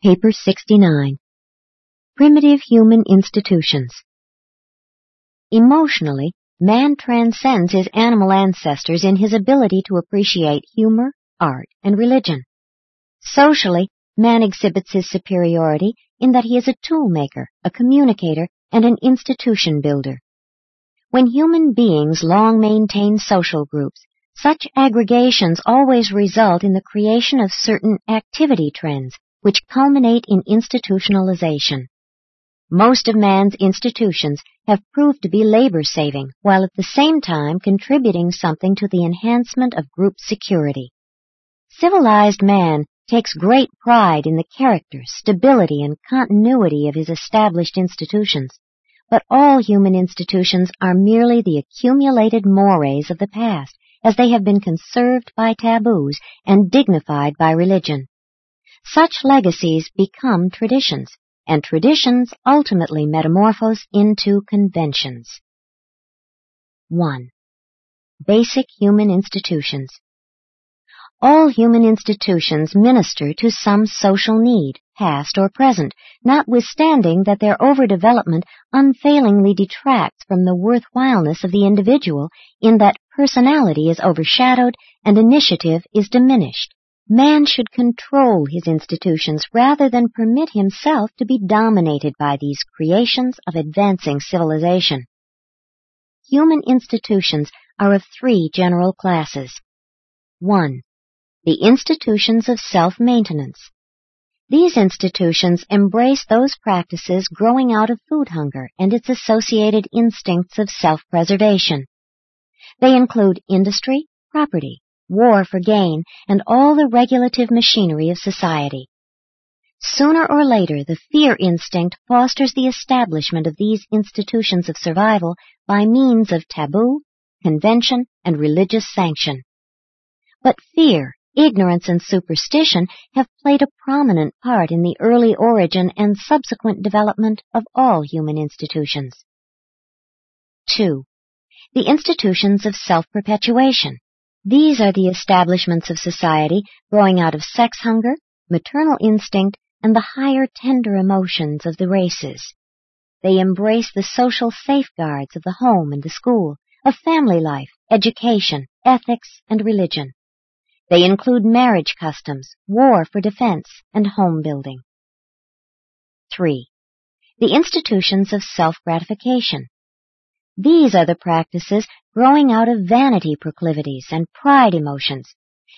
Paper 69. Primitive Human Institutions. Emotionally, man transcends his animal ancestors in his ability to appreciate humor, art, and religion. Socially, man exhibits his superiority in that he is a tool maker, a communicator, and an institution builder. When human beings long maintain social groups, such aggregations always result in the creation of certain activity trends which culminate in institutionalization. Most of man's institutions have proved to be labor saving, while at the same time contributing something to the enhancement of group security. Civilized man takes great pride in the character, stability, and continuity of his established institutions, but all human institutions are merely the accumulated mores of the past, as they have been conserved by taboos and dignified by religion. Such legacies become traditions, and traditions ultimately metamorphose into conventions. 1. Basic human institutions. All human institutions minister to some social need, past or present, notwithstanding that their overdevelopment unfailingly detracts from the worthwhileness of the individual in that personality is overshadowed and initiative is diminished. Man should control his institutions rather than permit himself to be dominated by these creations of advancing civilization. Human institutions are of three general classes. 1. The institutions of self-maintenance. These institutions embrace those practices growing out of food hunger and its associated instincts of self-preservation. They include industry, property, war for gain, and all the regulative machinery of society. Sooner or later, the fear instinct fosters the establishment of these institutions of survival by means of taboo, convention, and religious sanction. But fear, ignorance, and superstition have played a prominent part in the early origin and subsequent development of all human institutions. 2. The institutions of self-perpetuation. These are the establishments of society growing out of sex hunger, maternal instinct, and the higher tender emotions of the races. They embrace the social safeguards of the home and the school, of family life, education, ethics, and religion. They include marriage customs, war for defense, and home building. 3. The institutions of self-gratification. These are the practices growing out of vanity proclivities and pride emotions,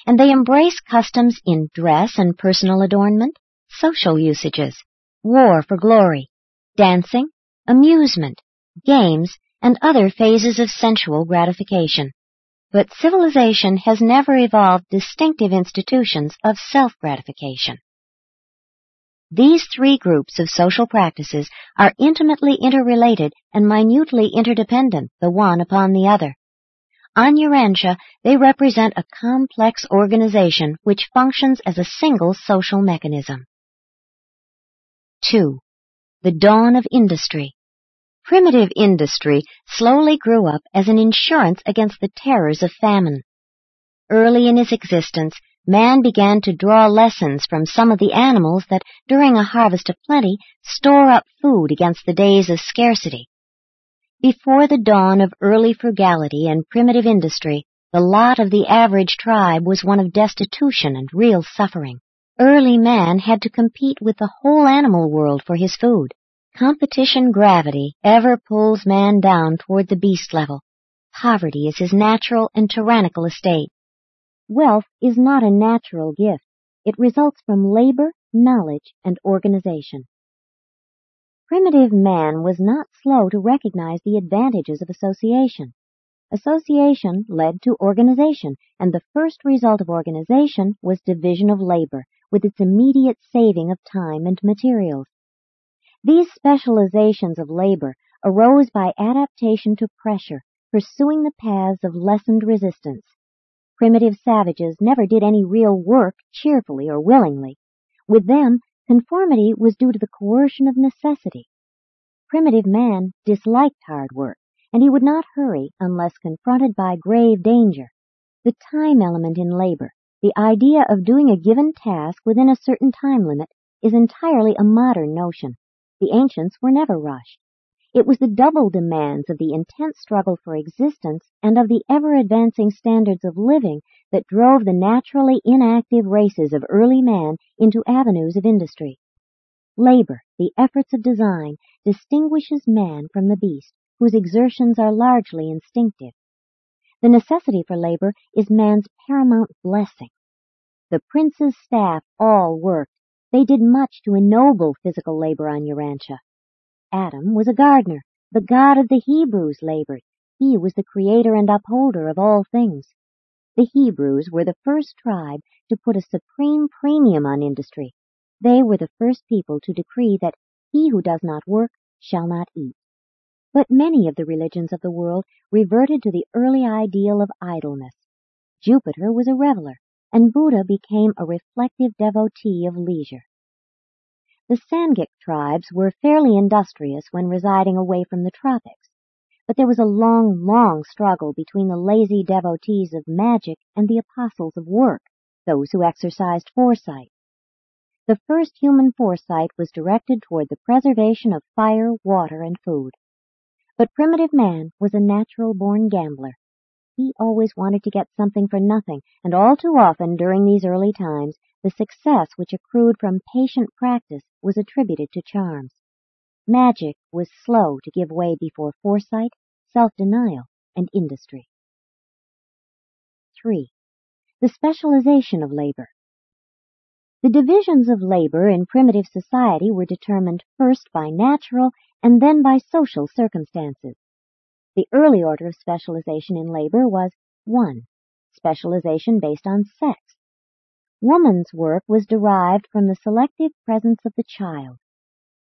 and they embrace customs in dress and personal adornment, social usages, war for glory, dancing, amusement, games, and other phases of sensual gratification. But civilization has never evolved distinctive institutions of self-gratification. These three groups of social practices are intimately interrelated and minutely interdependent the one upon the other. On Urantia, they represent a complex organization which functions as a single social mechanism. 2. The dawn of industry. Primitive industry slowly grew up as an insurance against the terrors of famine. Early in its existence, man began to draw lessons from some of the animals that, during a harvest of plenty, store up food against the days of scarcity. Before the dawn of early frugality and primitive industry, the lot of the average tribe was one of destitution and real suffering. Early man had to compete with the whole animal world for his food. Competition gravity ever pulls man down toward the beast level. Poverty is his natural and tyrannical estate. Wealth is not a natural gift. It results from labor, knowledge, and organization. Primitive man was not slow to recognize the advantages of association. Association led to organization, and the first result of organization was division of labor, with its immediate saving of time and materials. These specializations of labor arose by adaptation to pressure, pursuing the paths of lessened resistance. Primitive savages never did any real work cheerfully or willingly. With them, conformity was due to the coercion of necessity. Primitive man disliked hard work, and he would not hurry unless confronted by grave danger. The time element in labor, the idea of doing a given task within a certain time limit, is entirely a modern notion. The ancients were never rushed. It was the double demands of the intense struggle for existence and of the ever advancing standards of living that drove the naturally inactive races of early man into avenues of industry. Labor, the efforts of design, distinguishes man from the beast, whose exertions are largely instinctive. The necessity for labor is man's paramount blessing. The prince's staff all worked. They did much to ennoble physical labor on Urantia. Adam was a gardener. The God of the Hebrews labored. He was the creator and upholder of all things. The Hebrews were the first tribe to put a supreme premium on industry. They were the first people to decree that he who does not work shall not eat. But many of the religions of the world reverted to the early ideal of idleness. Jupiter was a reveler, and Buddha became a reflective devotee of leisure. The Sangik tribes were fairly industrious when residing away from the tropics, but there was a long, long struggle between the lazy devotees of magic and the apostles of work, those who exercised foresight. The first human foresight was directed toward the preservation of fire, water, and food. But primitive man was a natural born gambler. He always wanted to get something for nothing, and all too often during these early times the success which accrued from patient practice was attributed to charms. Magic was slow to give way before foresight, self-denial, and industry. 3. The specialization of labor. The divisions of labor in primitive society were determined first by natural and then by social circumstances. The early order of specialization in labor was 1. Specialization based on sex. Woman's work was derived from the selective presence of the child.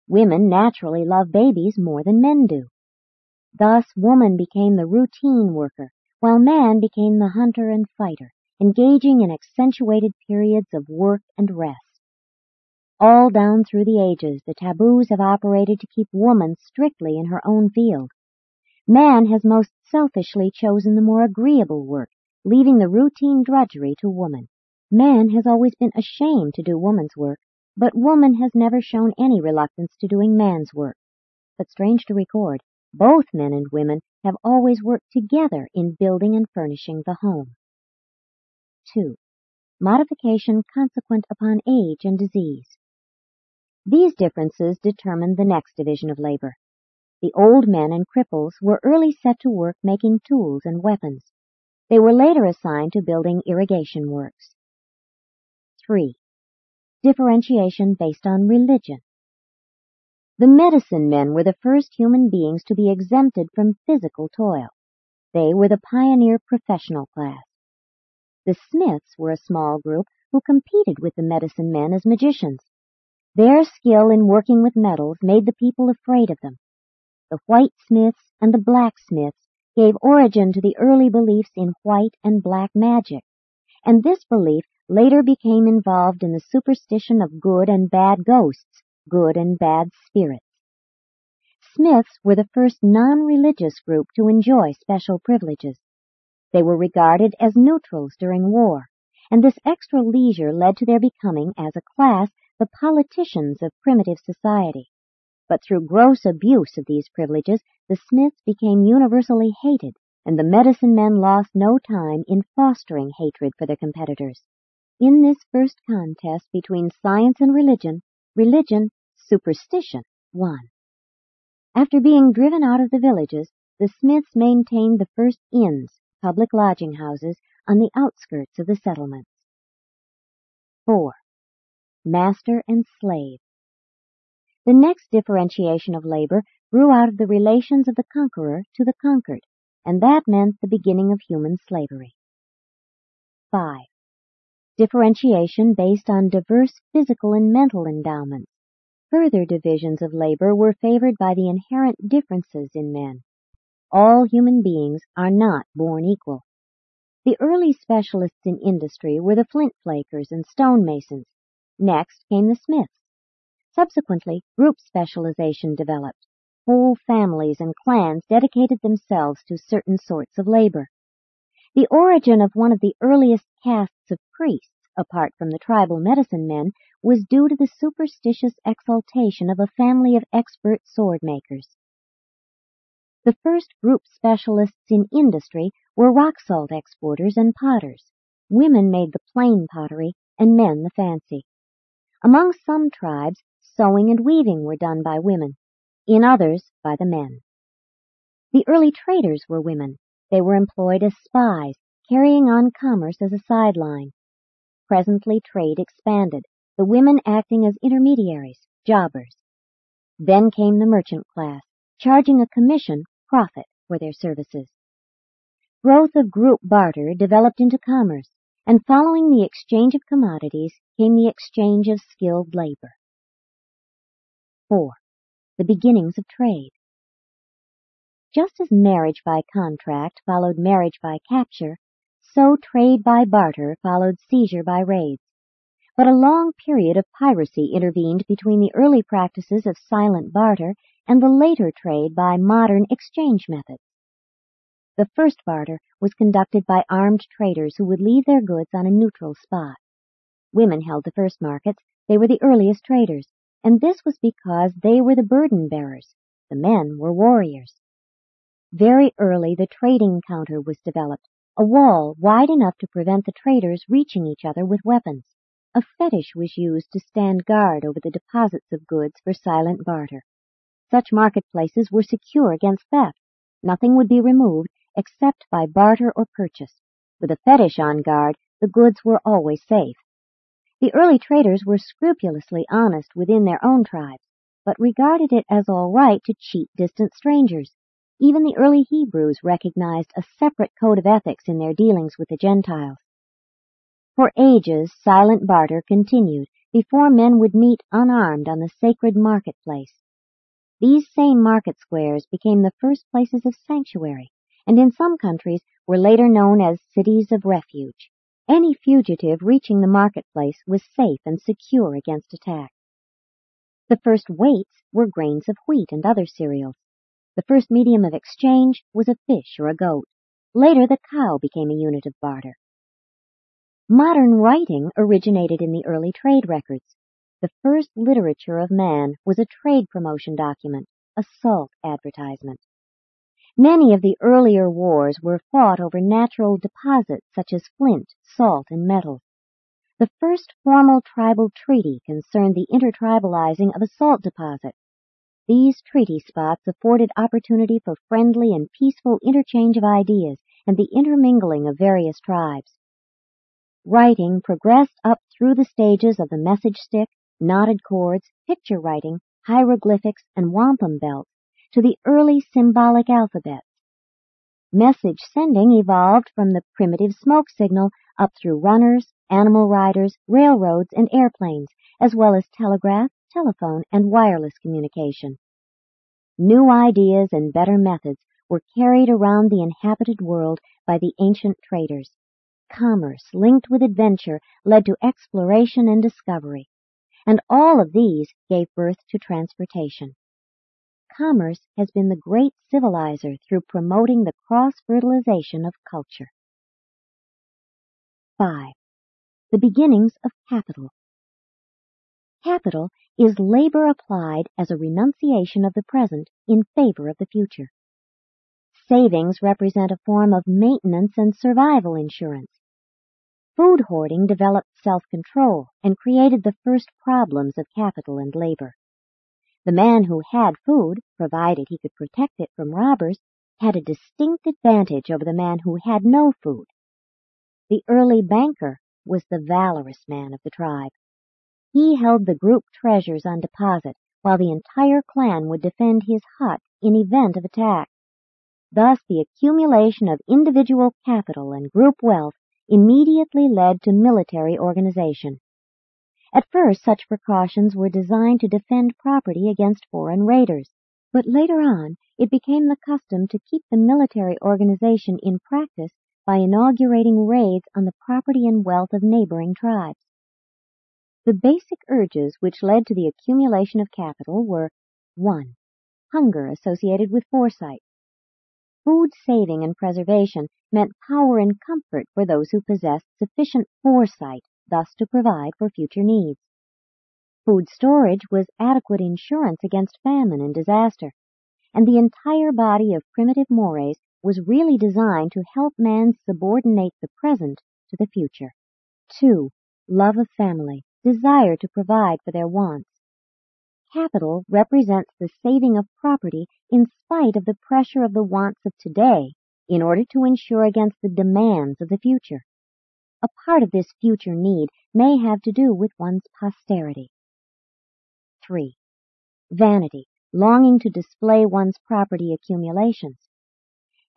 Women naturally love babies more than men do. Thus, woman became the routine worker, while man became the hunter and fighter, engaging in accentuated periods of work and rest. All down through the ages, the taboos have operated to keep woman strictly in her own field. Man has most selfishly chosen the more agreeable work, leaving the routine drudgery to woman. Man has always been ashamed to do woman's work, but woman has never shown any reluctance to doing man's work. But strange to record, both men and women have always worked together in building and furnishing the home. 2. Modification consequent upon age and disease. These differences determine the next division of labor. The old men and cripples were early set to work making tools and weapons. They were later assigned to building irrigation works. 3. Differentiation based on religion. The medicine men were the first human beings to be exempted from physical toil. They were the pioneer professional class. The smiths were a small group who competed with the medicine men as magicians. Their skill in working with metals made the people afraid of them. The white smiths and the black smiths gave origin to the early beliefs in white and black magic, and this belief later became involved in the superstition of good and bad ghosts, good and bad spirits. Smiths were the first non-religious group to enjoy special privileges. They were regarded as neutrals during war, and this extra leisure led to their becoming, as a class, the politicians of primitive society. But through gross abuse of these privileges, the Smiths became universally hated, and the medicine men lost no time in fostering hatred for their competitors. In this first contest between science and religion, religion, superstition, won. After being driven out of the villages, the Smiths maintained the first inns, public lodging houses, on the outskirts of the settlements. 4. Master and slave. The next differentiation of labor grew out of the relations of the conqueror to the conquered, and that meant the beginning of human slavery. 5 differentiation based on diverse physical and mental endowments. Further divisions of labor were favored by the inherent differences in men. All human beings are not born equal. The early specialists in industry were the flint flakers and stonemasons. Next came the smiths. Subsequently, group specialization developed. Whole families and clans dedicated themselves to certain sorts of labor. The origin of one of the earliest castes of priests, apart from the tribal medicine men, was due to the superstitious exaltation of a family of expert sword makers. The first group specialists in industry were rock salt exporters and potters. Women made the plain pottery and men the fancy. Among some tribes, sewing and weaving were done by women, in others by the men. The early traders were women. They were employed as spies, carrying on commerce as a sideline. Presently trade expanded, the women acting as intermediaries, jobbers. Then came the merchant class, charging a commission, profit, for their services. Growth of group barter developed into commerce, and following the exchange of commodities came the exchange of skilled labor. 4. The beginnings of trade. Just as marriage by contract followed marriage by capture, so trade by barter followed seizure by raids. But a long period of piracy intervened between the early practices of silent barter and the later trade by modern exchange methods. The first barter was conducted by armed traders who would leave their goods on a neutral spot. Women held the first markets, they were the earliest traders, and this was because they were the burden bearers. The men were warriors. Very early the trading counter was developed, a wall wide enough to prevent the traders reaching each other with weapons. A fetish was used to stand guard over the deposits of goods for silent barter. Such marketplaces were secure against theft. Nothing would be removed except by barter or purchase. With a fetish on guard, the goods were always safe. The early traders were scrupulously honest within their own tribes, but regarded it as all right to cheat distant strangers. Even the early Hebrews recognized a separate code of ethics in their dealings with the Gentiles. For ages, silent barter continued before men would meet unarmed on the sacred marketplace. These same market squares became the first places of sanctuary, and in some countries were later known as cities of refuge. Any fugitive reaching the marketplace was safe and secure against attack. The first weights were grains of wheat and other cereals. The first medium of exchange was a fish or a goat. Later, the cow became a unit of barter. Modern writing originated in the early trade records. The first literature of man was a trade promotion document, a salt advertisement. Many of the earlier wars were fought over natural deposits such as flint, salt, and metals. The first formal tribal treaty concerned the intertribalizing of a salt deposit these treaty spots afforded opportunity for friendly and peaceful interchange of ideas and the intermingling of various tribes. Writing progressed up through the stages of the message stick, knotted cords, picture writing, hieroglyphics, and wampum belts to the early symbolic alphabets. Message sending evolved from the primitive smoke signal up through runners, animal riders, railroads, and airplanes, as well as telegraph, telephone, and wireless communication. New ideas and better methods were carried around the inhabited world by the ancient traders. Commerce linked with adventure led to exploration and discovery, and all of these gave birth to transportation. Commerce has been the great civilizer through promoting the cross-fertilization of culture. 5. The beginnings of capital. Capital is labor applied as a renunciation of the present in favor of the future. Savings represent a form of maintenance and survival insurance. Food hoarding developed self-control and created the first problems of capital and labor. The man who had food, provided he could protect it from robbers, had a distinct advantage over the man who had no food. The early banker was the valorous man of the tribe. He held the group treasures on deposit, while the entire clan would defend his hut in event of attack. Thus the accumulation of individual capital and group wealth immediately led to military organization. At first such precautions were designed to defend property against foreign raiders, but later on it became the custom to keep the military organization in practice by inaugurating raids on the property and wealth of neighboring tribes. The basic urges which led to the accumulation of capital were 1. Hunger associated with foresight. Food saving and preservation meant power and comfort for those who possessed sufficient foresight thus to provide for future needs. Food storage was adequate insurance against famine and disaster, and the entire body of primitive mores was really designed to help man subordinate the present to the future. 2. Love of family, desire to provide for their wants. Capital represents the saving of property in spite of the pressure of the wants of today in order to insure against the demands of the future. A part of this future need may have to do with one's posterity. 3. Vanity, longing to display one's property accumulations.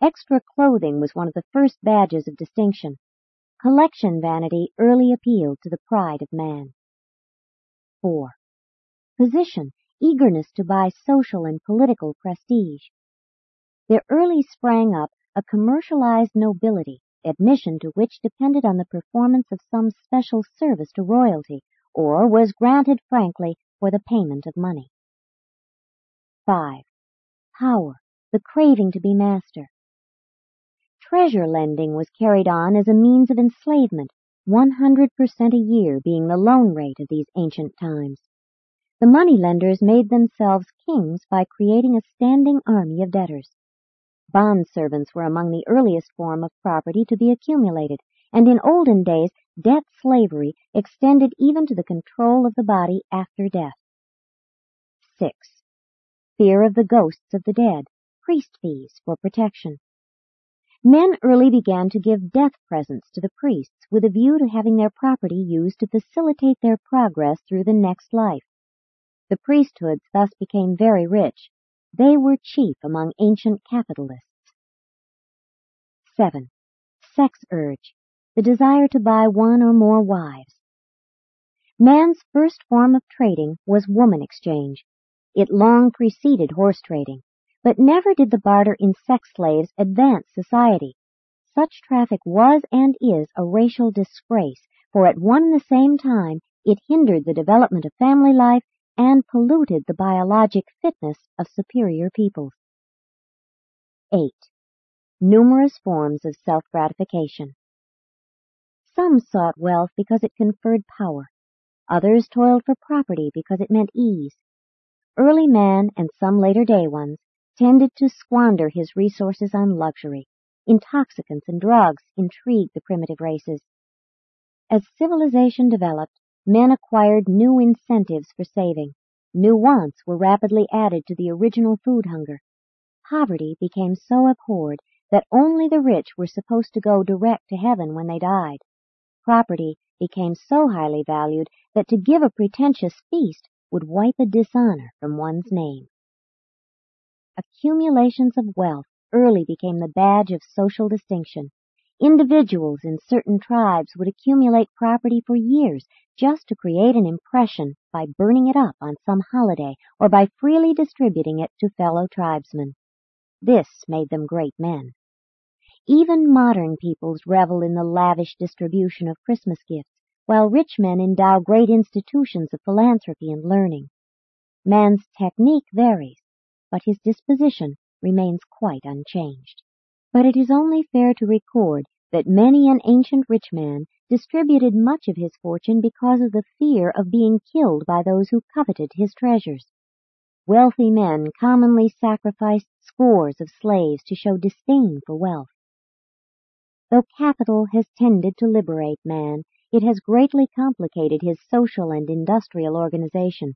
Extra clothing was one of the first badges of distinction. Collection vanity early appealed to the pride of man. 4. Position, eagerness to buy social and political prestige. There early sprang up a commercialized nobility, admission to which depended on the performance of some special service to royalty, or was granted frankly for the payment of money. 5. Power, the craving to be master. Treasure lending was carried on as a means of enslavement, 100% a year being the loan rate of these ancient times. The money lenders made themselves kings by creating a standing army of debtors. Bond servants were among the earliest form of property to be accumulated, and in olden days debt slavery extended even to the control of the body after death. 6 fear of the ghosts of the dead, priest fees for protection. Men early began to give death presents to the priests with a view to having their property used to facilitate their progress through the next life. The priesthoods thus became very rich. They were chief among ancient capitalists. 7. Sex urge, the desire to buy one or more wives. Man's first form of trading was woman exchange, it long preceded horse trading, but never did the barter in sex slaves advance society. Such traffic was and is a racial disgrace, for at one and the same time it hindered the development of family life and polluted the biologic fitness of superior peoples. 8. Numerous forms of self-gratification. Some sought wealth because it conferred power. Others toiled for property because it meant ease. Early man, and some later day ones, tended to squander his resources on luxury. Intoxicants and drugs intrigued the primitive races. As civilization developed, men acquired new incentives for saving. New wants were rapidly added to the original food hunger. Poverty became so abhorred that only the rich were supposed to go direct to heaven when they died. Property became so highly valued that to give a pretentious feast would wipe a dishonor from one's name. Accumulations of wealth early became the badge of social distinction. Individuals in certain tribes would accumulate property for years just to create an impression by burning it up on some holiday or by freely distributing it to fellow tribesmen. This made them great men. Even modern peoples revel in the lavish distribution of Christmas gifts while rich men endow great institutions of philanthropy and learning. Man's technique varies, but his disposition remains quite unchanged. But it is only fair to record that many an ancient rich man distributed much of his fortune because of the fear of being killed by those who coveted his treasures. Wealthy men commonly sacrificed scores of slaves to show disdain for wealth. Though capital has tended to liberate man, it has greatly complicated his social and industrial organization.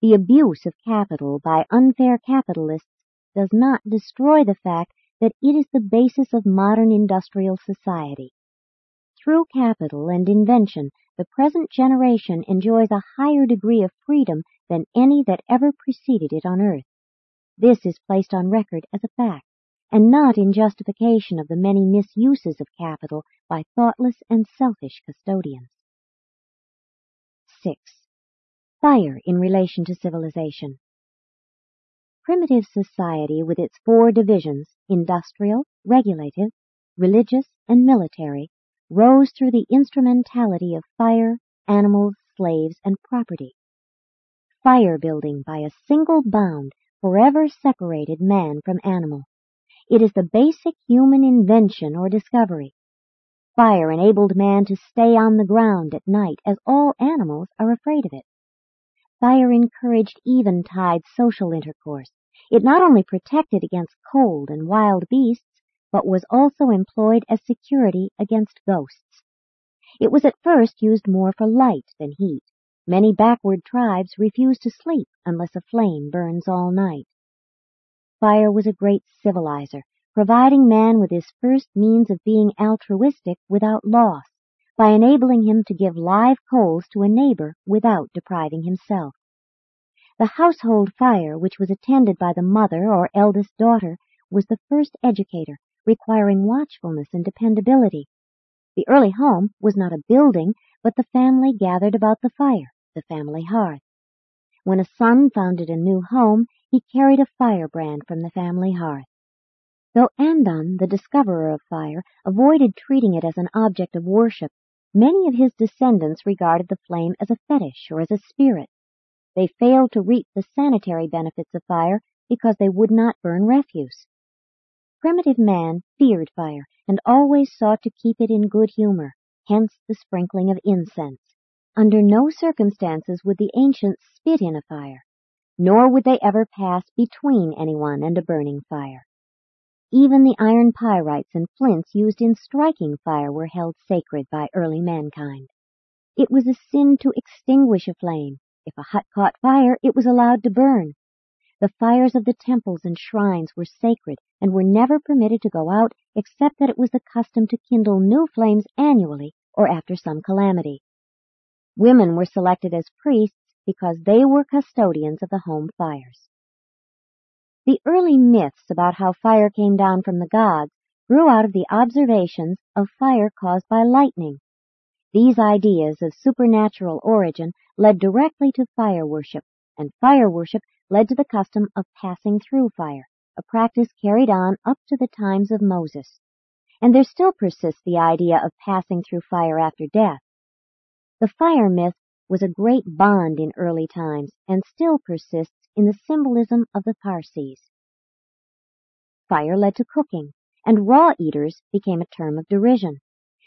The abuse of capital by unfair capitalists does not destroy the fact that it is the basis of modern industrial society. Through capital and invention, the present generation enjoys a higher degree of freedom than any that ever preceded it on earth. This is placed on record as a fact and not in justification of the many misuses of capital by thoughtless and selfish custodians. 6. Fire in relation to civilization. Primitive society with its four divisions, industrial, regulative, religious, and military, rose through the instrumentality of fire, animals, slaves, and property. Fire building by a single bound forever separated man from animal. It is the basic human invention or discovery. Fire enabled man to stay on the ground at night as all animals are afraid of it. Fire encouraged eventide social intercourse. It not only protected against cold and wild beasts, but was also employed as security against ghosts. It was at first used more for light than heat. Many backward tribes refuse to sleep unless a flame burns all night. Fire was a great civilizer, providing man with his first means of being altruistic without loss, by enabling him to give live coals to a neighbor without depriving himself. The household fire, which was attended by the mother or eldest daughter, was the first educator, requiring watchfulness and dependability. The early home was not a building, but the family gathered about the fire, the family hearth. When a son founded a new home, he carried a firebrand from the family hearth. Though Andon, the discoverer of fire, avoided treating it as an object of worship, many of his descendants regarded the flame as a fetish or as a spirit. They failed to reap the sanitary benefits of fire because they would not burn refuse. Primitive man feared fire and always sought to keep it in good humor, hence the sprinkling of incense. Under no circumstances would the ancients spit in a fire, nor would they ever pass between anyone and a burning fire. Even the iron pyrites and flints used in striking fire were held sacred by early mankind. It was a sin to extinguish a flame, if a hut caught fire, it was allowed to burn. The fires of the temples and shrines were sacred and were never permitted to go out except that it was the custom to kindle new flames annually or after some calamity. Women were selected as priests because they were custodians of the home fires. The early myths about how fire came down from the gods grew out of the observations of fire caused by lightning. These ideas of supernatural origin led directly to fire worship, and fire worship led to the custom of passing through fire, a practice carried on up to the times of Moses. And there still persists the idea of passing through fire after death. The fire myth was a great bond in early times and still persists in the symbolism of the Parsis. Fire led to cooking, and raw eaters became a term of derision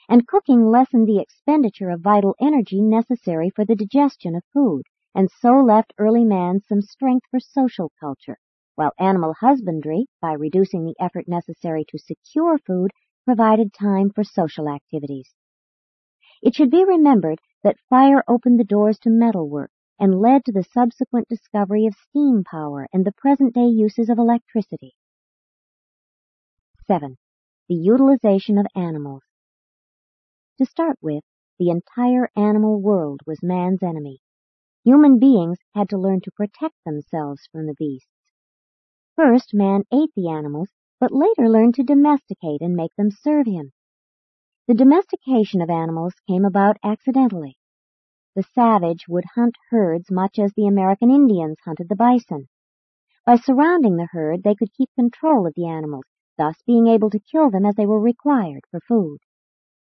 and cooking lessened the expenditure of vital energy necessary for the digestion of food, and so left early man some strength for social culture, while animal husbandry, by reducing the effort necessary to secure food, provided time for social activities. It should be remembered that fire opened the doors to metalwork and led to the subsequent discovery of steam power and the present-day uses of electricity. 7. The utilization of animals. To start with, the entire animal world was man's enemy. Human beings had to learn to protect themselves from the beasts. First, man ate the animals, but later learned to domesticate and make them serve him. The domestication of animals came about accidentally. The savage would hunt herds much as the American Indians hunted the bison. By surrounding the herd, they could keep control of the animals, thus being able to kill them as they were required for food.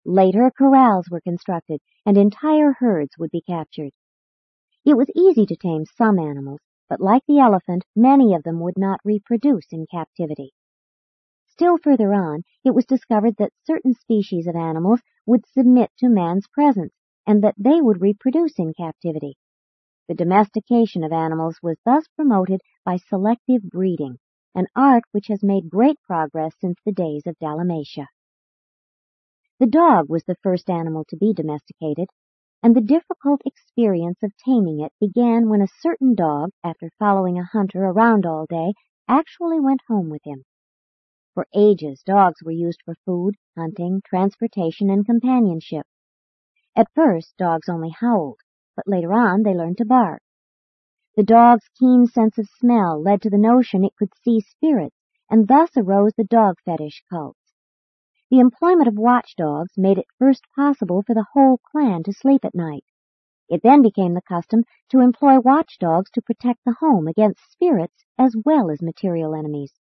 Later, corrals were constructed, and entire herds would be captured. It was easy to tame some animals, but like the elephant, many of them would not reproduce in captivity. Still further on, it was discovered that certain species of animals would submit to man's presence, and that they would reproduce in captivity. The domestication of animals was thus promoted by selective breeding, an art which has made great progress since the days of Dalamatia. The dog was the first animal to be domesticated, and the difficult experience of taming it began when a certain dog, after following a hunter around all day, actually went home with him. For ages, dogs were used for food, hunting, transportation, and companionship. At first, dogs only howled, but later on they learned to bark. The dog's keen sense of smell led to the notion it could see spirits, and thus arose the dog fetish cult. The employment of watchdogs made it first possible for the whole clan to sleep at night. It then became the custom to employ watchdogs to protect the home against spirits as well as material enemies.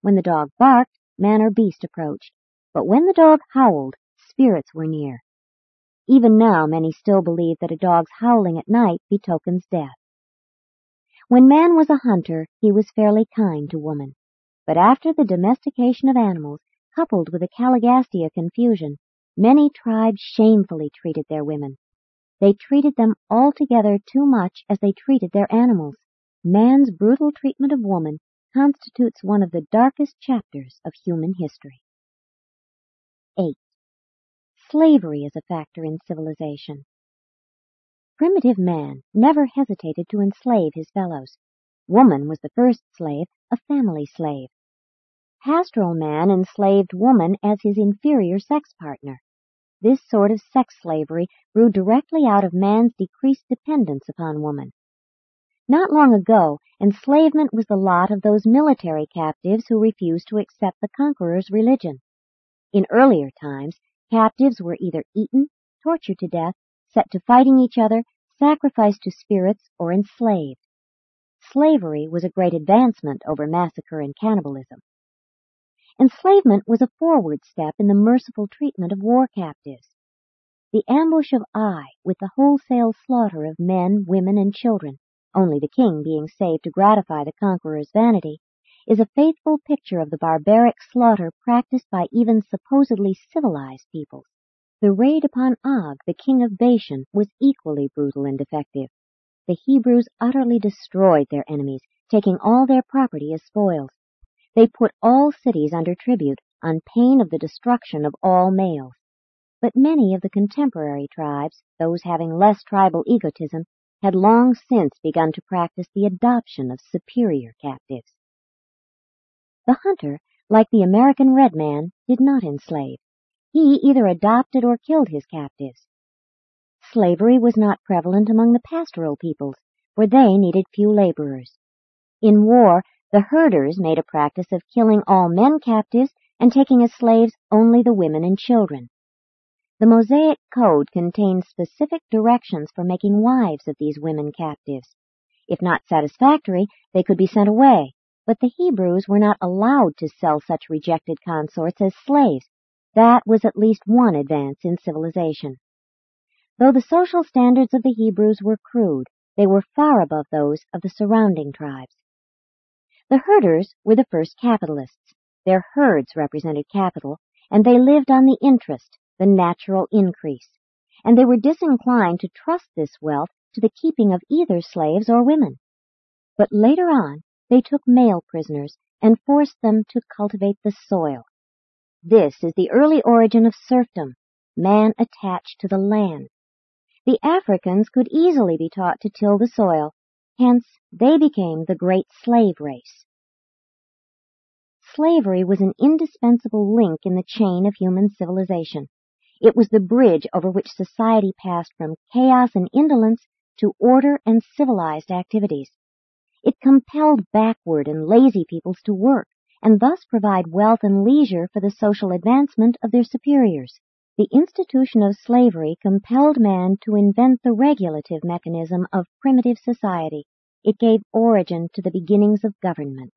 When the dog barked, man or beast approached, but when the dog howled, spirits were near. Even now many still believe that a dog's howling at night betokens death. When man was a hunter, he was fairly kind to woman. But after the domestication of animals, coupled with the Caligastia confusion, many tribes shamefully treated their women. They treated them altogether too much as they treated their animals. Man's brutal treatment of woman constitutes one of the darkest chapters of human history. 8. Slavery is a factor in civilization. Primitive man never hesitated to enslave his fellows. Woman was the first slave, a family slave. Pastoral man enslaved woman as his inferior sex partner. This sort of sex slavery grew directly out of man's decreased dependence upon woman. Not long ago, enslavement was the lot of those military captives who refused to accept the conqueror's religion. In earlier times, captives were either eaten, tortured to death, set to fighting each other, sacrificed to spirits, or enslaved. Slavery was a great advancement over massacre and cannibalism. Enslavement was a forward step in the merciful treatment of war captives. The ambush of Ai, with the wholesale slaughter of men, women, and children, only the king being saved to gratify the conqueror's vanity, is a faithful picture of the barbaric slaughter practiced by even supposedly civilized peoples. The raid upon Og, the king of Bashan, was equally brutal and effective. The Hebrews utterly destroyed their enemies, taking all their property as spoils. They put all cities under tribute, on pain of the destruction of all males. But many of the contemporary tribes, those having less tribal egotism, had long since begun to practice the adoption of superior captives. The hunter, like the American red man, did not enslave. He either adopted or killed his captives. Slavery was not prevalent among the pastoral peoples, for they needed few laborers. In war, the herders made a practice of killing all men captives and taking as slaves only the women and children. The Mosaic Code contains specific directions for making wives of these women captives. If not satisfactory, they could be sent away, but the Hebrews were not allowed to sell such rejected consorts as slaves. That was at least one advance in civilization. Though the social standards of the Hebrews were crude, they were far above those of the surrounding tribes. The herders were the first capitalists. Their herds represented capital, and they lived on the interest, the natural increase. And they were disinclined to trust this wealth to the keeping of either slaves or women. But later on, they took male prisoners and forced them to cultivate the soil. This is the early origin of serfdom, man attached to the land. The Africans could easily be taught to till the soil, Hence, they became the great slave race. Slavery was an indispensable link in the chain of human civilization. It was the bridge over which society passed from chaos and indolence to order and civilized activities. It compelled backward and lazy peoples to work and thus provide wealth and leisure for the social advancement of their superiors. The institution of slavery compelled man to invent the regulative mechanism of primitive society. It gave origin to the beginnings of government.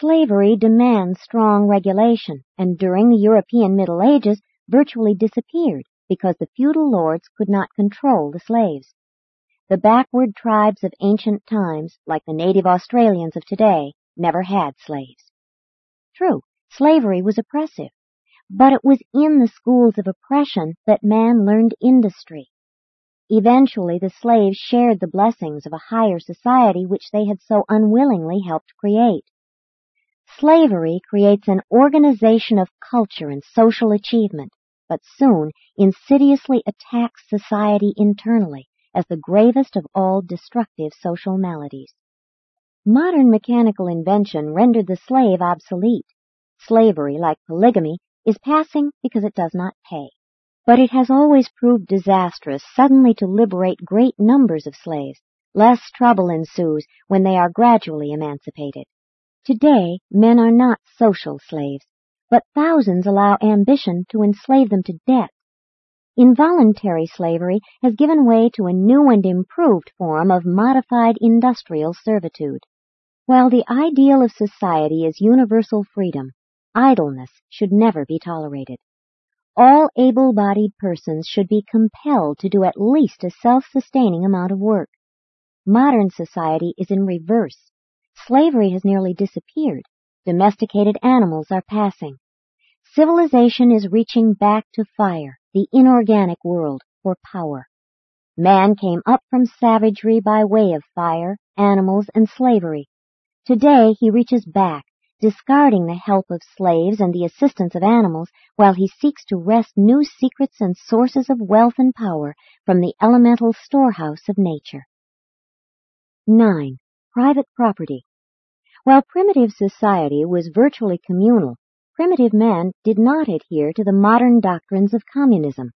Slavery demands strong regulation, and during the European Middle Ages virtually disappeared because the feudal lords could not control the slaves. The backward tribes of ancient times, like the native Australians of today, never had slaves. True, slavery was oppressive, but it was in the schools of oppression that man learned industry. Eventually, the slaves shared the blessings of a higher society which they had so unwillingly helped create. Slavery creates an organization of culture and social achievement, but soon insidiously attacks society internally as the gravest of all destructive social maladies. Modern mechanical invention rendered the slave obsolete. Slavery, like polygamy, is passing because it does not pay. But it has always proved disastrous suddenly to liberate great numbers of slaves. Less trouble ensues when they are gradually emancipated. Today, men are not social slaves, but thousands allow ambition to enslave them to debt. Involuntary slavery has given way to a new and improved form of modified industrial servitude. While the ideal of society is universal freedom, Idleness should never be tolerated. All able-bodied persons should be compelled to do at least a self-sustaining amount of work. Modern society is in reverse. Slavery has nearly disappeared. Domesticated animals are passing. Civilization is reaching back to fire, the inorganic world, for power. Man came up from savagery by way of fire, animals, and slavery. Today he reaches back, discarding the help of slaves and the assistance of animals, while he seeks to wrest new secrets and sources of wealth and power from the elemental storehouse of nature. 9. Private property. While primitive society was virtually communal, primitive man did not adhere to the modern doctrines of communism.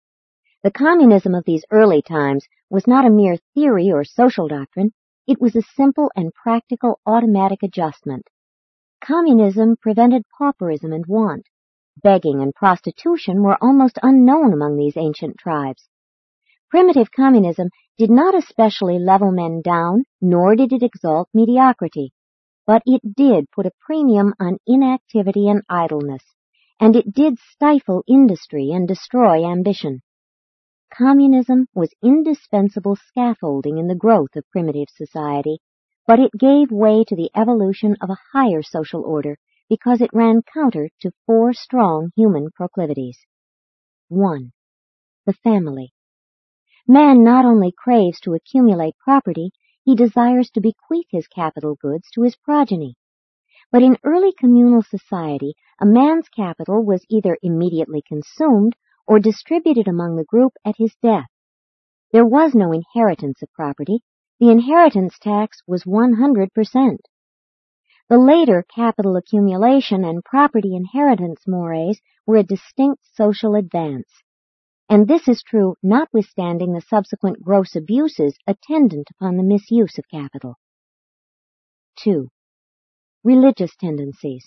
The communism of these early times was not a mere theory or social doctrine, it was a simple and practical automatic adjustment. Communism prevented pauperism and want. Begging and prostitution were almost unknown among these ancient tribes. Primitive communism did not especially level men down, nor did it exalt mediocrity, but it did put a premium on inactivity and idleness, and it did stifle industry and destroy ambition. Communism was indispensable scaffolding in the growth of primitive society, but it gave way to the evolution of a higher social order because it ran counter to four strong human proclivities. 1. The family. Man not only craves to accumulate property, he desires to bequeath his capital goods to his progeny. But in early communal society, a man's capital was either immediately consumed or distributed among the group at his death. There was no inheritance of property. The inheritance tax was 100%. The later capital accumulation and property inheritance mores were a distinct social advance. And this is true notwithstanding the subsequent gross abuses attendant upon the misuse of capital. 2. Religious tendencies.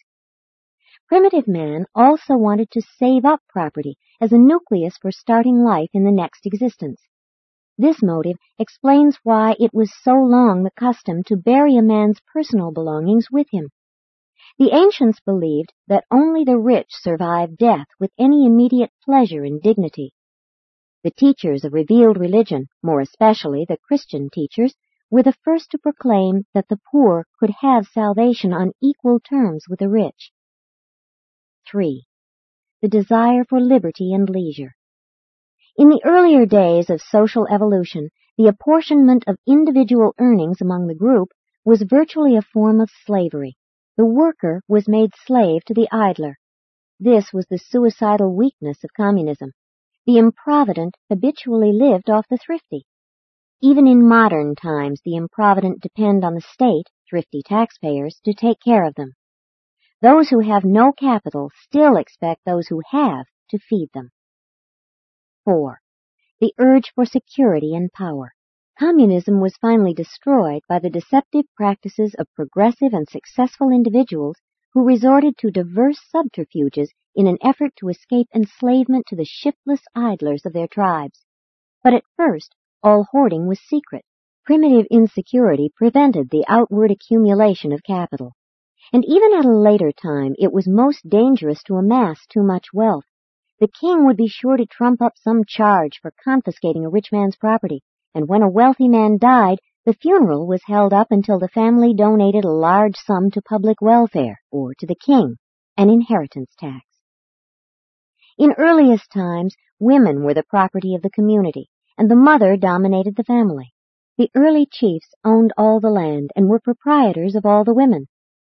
Primitive man also wanted to save up property as a nucleus for starting life in the next existence. This motive explains why it was so long the custom to bury a man's personal belongings with him. The ancients believed that only the rich survived death with any immediate pleasure and dignity. The teachers of revealed religion, more especially the Christian teachers, were the first to proclaim that the poor could have salvation on equal terms with the rich. 3. The desire for liberty and leisure. In the earlier days of social evolution, the apportionment of individual earnings among the group was virtually a form of slavery. The worker was made slave to the idler. This was the suicidal weakness of communism. The improvident habitually lived off the thrifty. Even in modern times, the improvident depend on the state, thrifty taxpayers, to take care of them. Those who have no capital still expect those who have to feed them. 4. The urge for security and power. Communism was finally destroyed by the deceptive practices of progressive and successful individuals who resorted to diverse subterfuges in an effort to escape enslavement to the shiftless idlers of their tribes. But at first, all hoarding was secret. Primitive insecurity prevented the outward accumulation of capital and even at a later time it was most dangerous to amass too much wealth. The king would be sure to trump up some charge for confiscating a rich man's property, and when a wealthy man died, the funeral was held up until the family donated a large sum to public welfare, or to the king, an inheritance tax. In earliest times, women were the property of the community, and the mother dominated the family. The early chiefs owned all the land and were proprietors of all the women.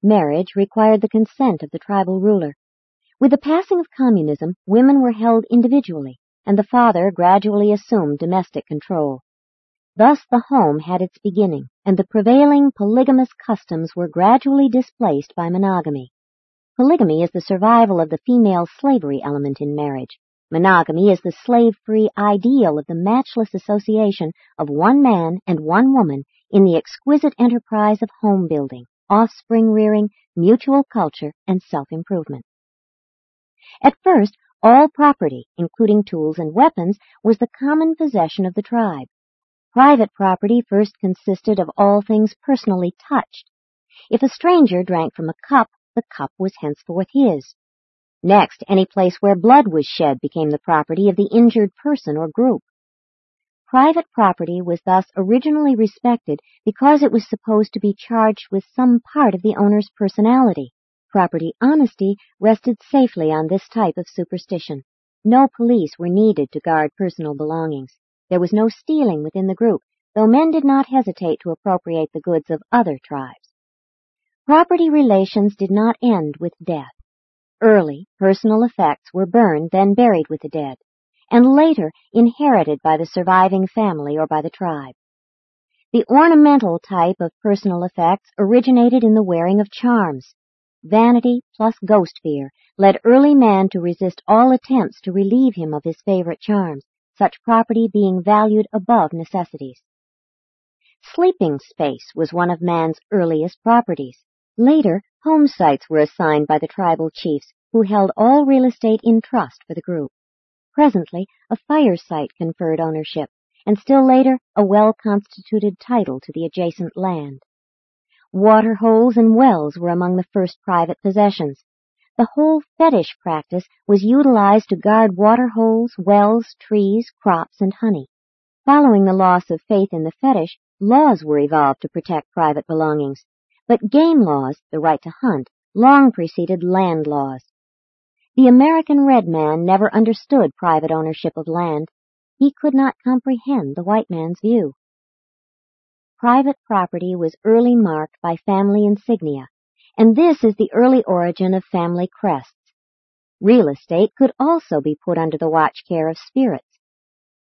Marriage required the consent of the tribal ruler. With the passing of communism, women were held individually, and the father gradually assumed domestic control. Thus the home had its beginning, and the prevailing polygamous customs were gradually displaced by monogamy. Polygamy is the survival of the female slavery element in marriage. Monogamy is the slave-free ideal of the matchless association of one man and one woman in the exquisite enterprise of home building offspring rearing, mutual culture, and self-improvement. At first, all property, including tools and weapons, was the common possession of the tribe. Private property first consisted of all things personally touched. If a stranger drank from a cup, the cup was henceforth his. Next, any place where blood was shed became the property of the injured person or group. Private property was thus originally respected because it was supposed to be charged with some part of the owner's personality. Property honesty rested safely on this type of superstition. No police were needed to guard personal belongings. There was no stealing within the group, though men did not hesitate to appropriate the goods of other tribes. Property relations did not end with death. Early, personal effects were burned, then buried with the dead, and later inherited by the surviving family or by the tribe. The ornamental type of personal effects originated in the wearing of charms. Vanity plus ghost fear led early man to resist all attempts to relieve him of his favorite charms, such property being valued above necessities. Sleeping space was one of man's earliest properties. Later, home sites were assigned by the tribal chiefs who held all real estate in trust for the group. Presently, a fire site conferred ownership, and still later, a well-constituted title to the adjacent land. Water holes and wells were among the first private possessions. The whole fetish practice was utilized to guard water holes, wells, trees, crops, and honey. Following the loss of faith in the fetish, laws were evolved to protect private belongings. But game laws, the right to hunt, long preceded land laws. The American red man never understood private ownership of land. He could not comprehend the white man's view. Private property was early marked by family insignia, and this is the early origin of family crests. Real estate could also be put under the watch care of spirits.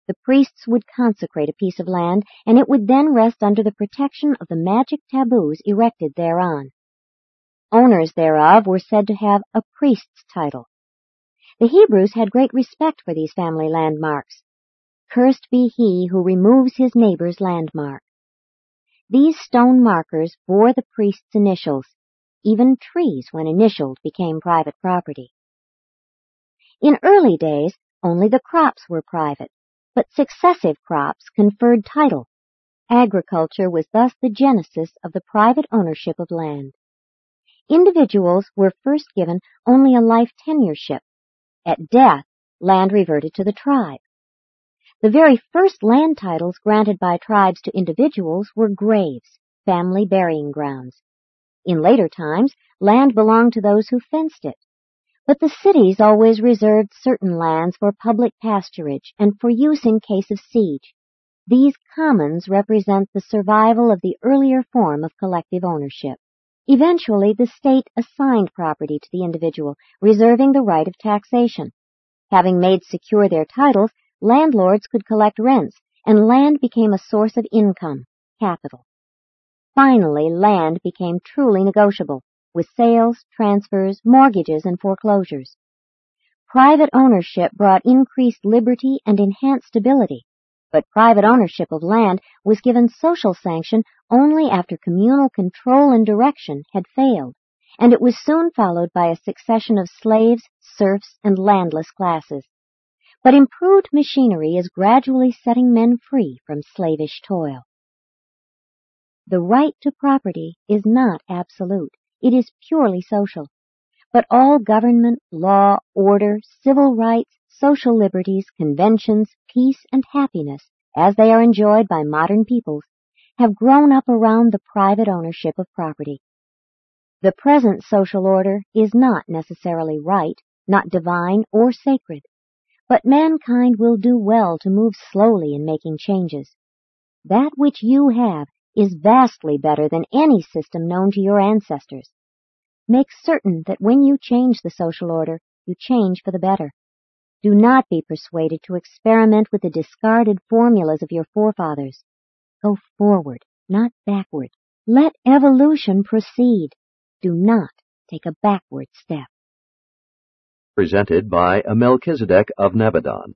The priests would consecrate a piece of land, and it would then rest under the protection of the magic taboos erected thereon. Owners thereof were said to have a priest's title. The Hebrews had great respect for these family landmarks. Cursed be he who removes his neighbor's landmark. These stone markers bore the priest's initials. Even trees, when initialed, became private property. In early days, only the crops were private, but successive crops conferred title. Agriculture was thus the genesis of the private ownership of land. Individuals were first given only a life tenureship. At death, land reverted to the tribe. The very first land titles granted by tribes to individuals were graves, family burying grounds. In later times, land belonged to those who fenced it. But the cities always reserved certain lands for public pasturage and for use in case of siege. These commons represent the survival of the earlier form of collective ownership. Eventually, the state assigned property to the individual, reserving the right of taxation. Having made secure their titles, landlords could collect rents, and land became a source of income, capital. Finally, land became truly negotiable with sales, transfers, mortgages, and foreclosures. Private ownership brought increased liberty and enhanced stability, but private ownership of land was given social sanction only after communal control and direction had failed, and it was soon followed by a succession of slaves, serfs, and landless classes. But improved machinery is gradually setting men free from slavish toil. The right to property is not absolute. It is purely social. But all government, law, order, civil rights, social liberties, conventions, peace, and happiness, as they are enjoyed by modern peoples, have grown up around the private ownership of property. The present social order is not necessarily right, not divine or sacred, but mankind will do well to move slowly in making changes. That which you have is vastly better than any system known to your ancestors. Make certain that when you change the social order, you change for the better. Do not be persuaded to experiment with the discarded formulas of your forefathers. Go forward, not backward. Let evolution proceed. Do not take a backward step. Presented by Melchizedek of Nebadon.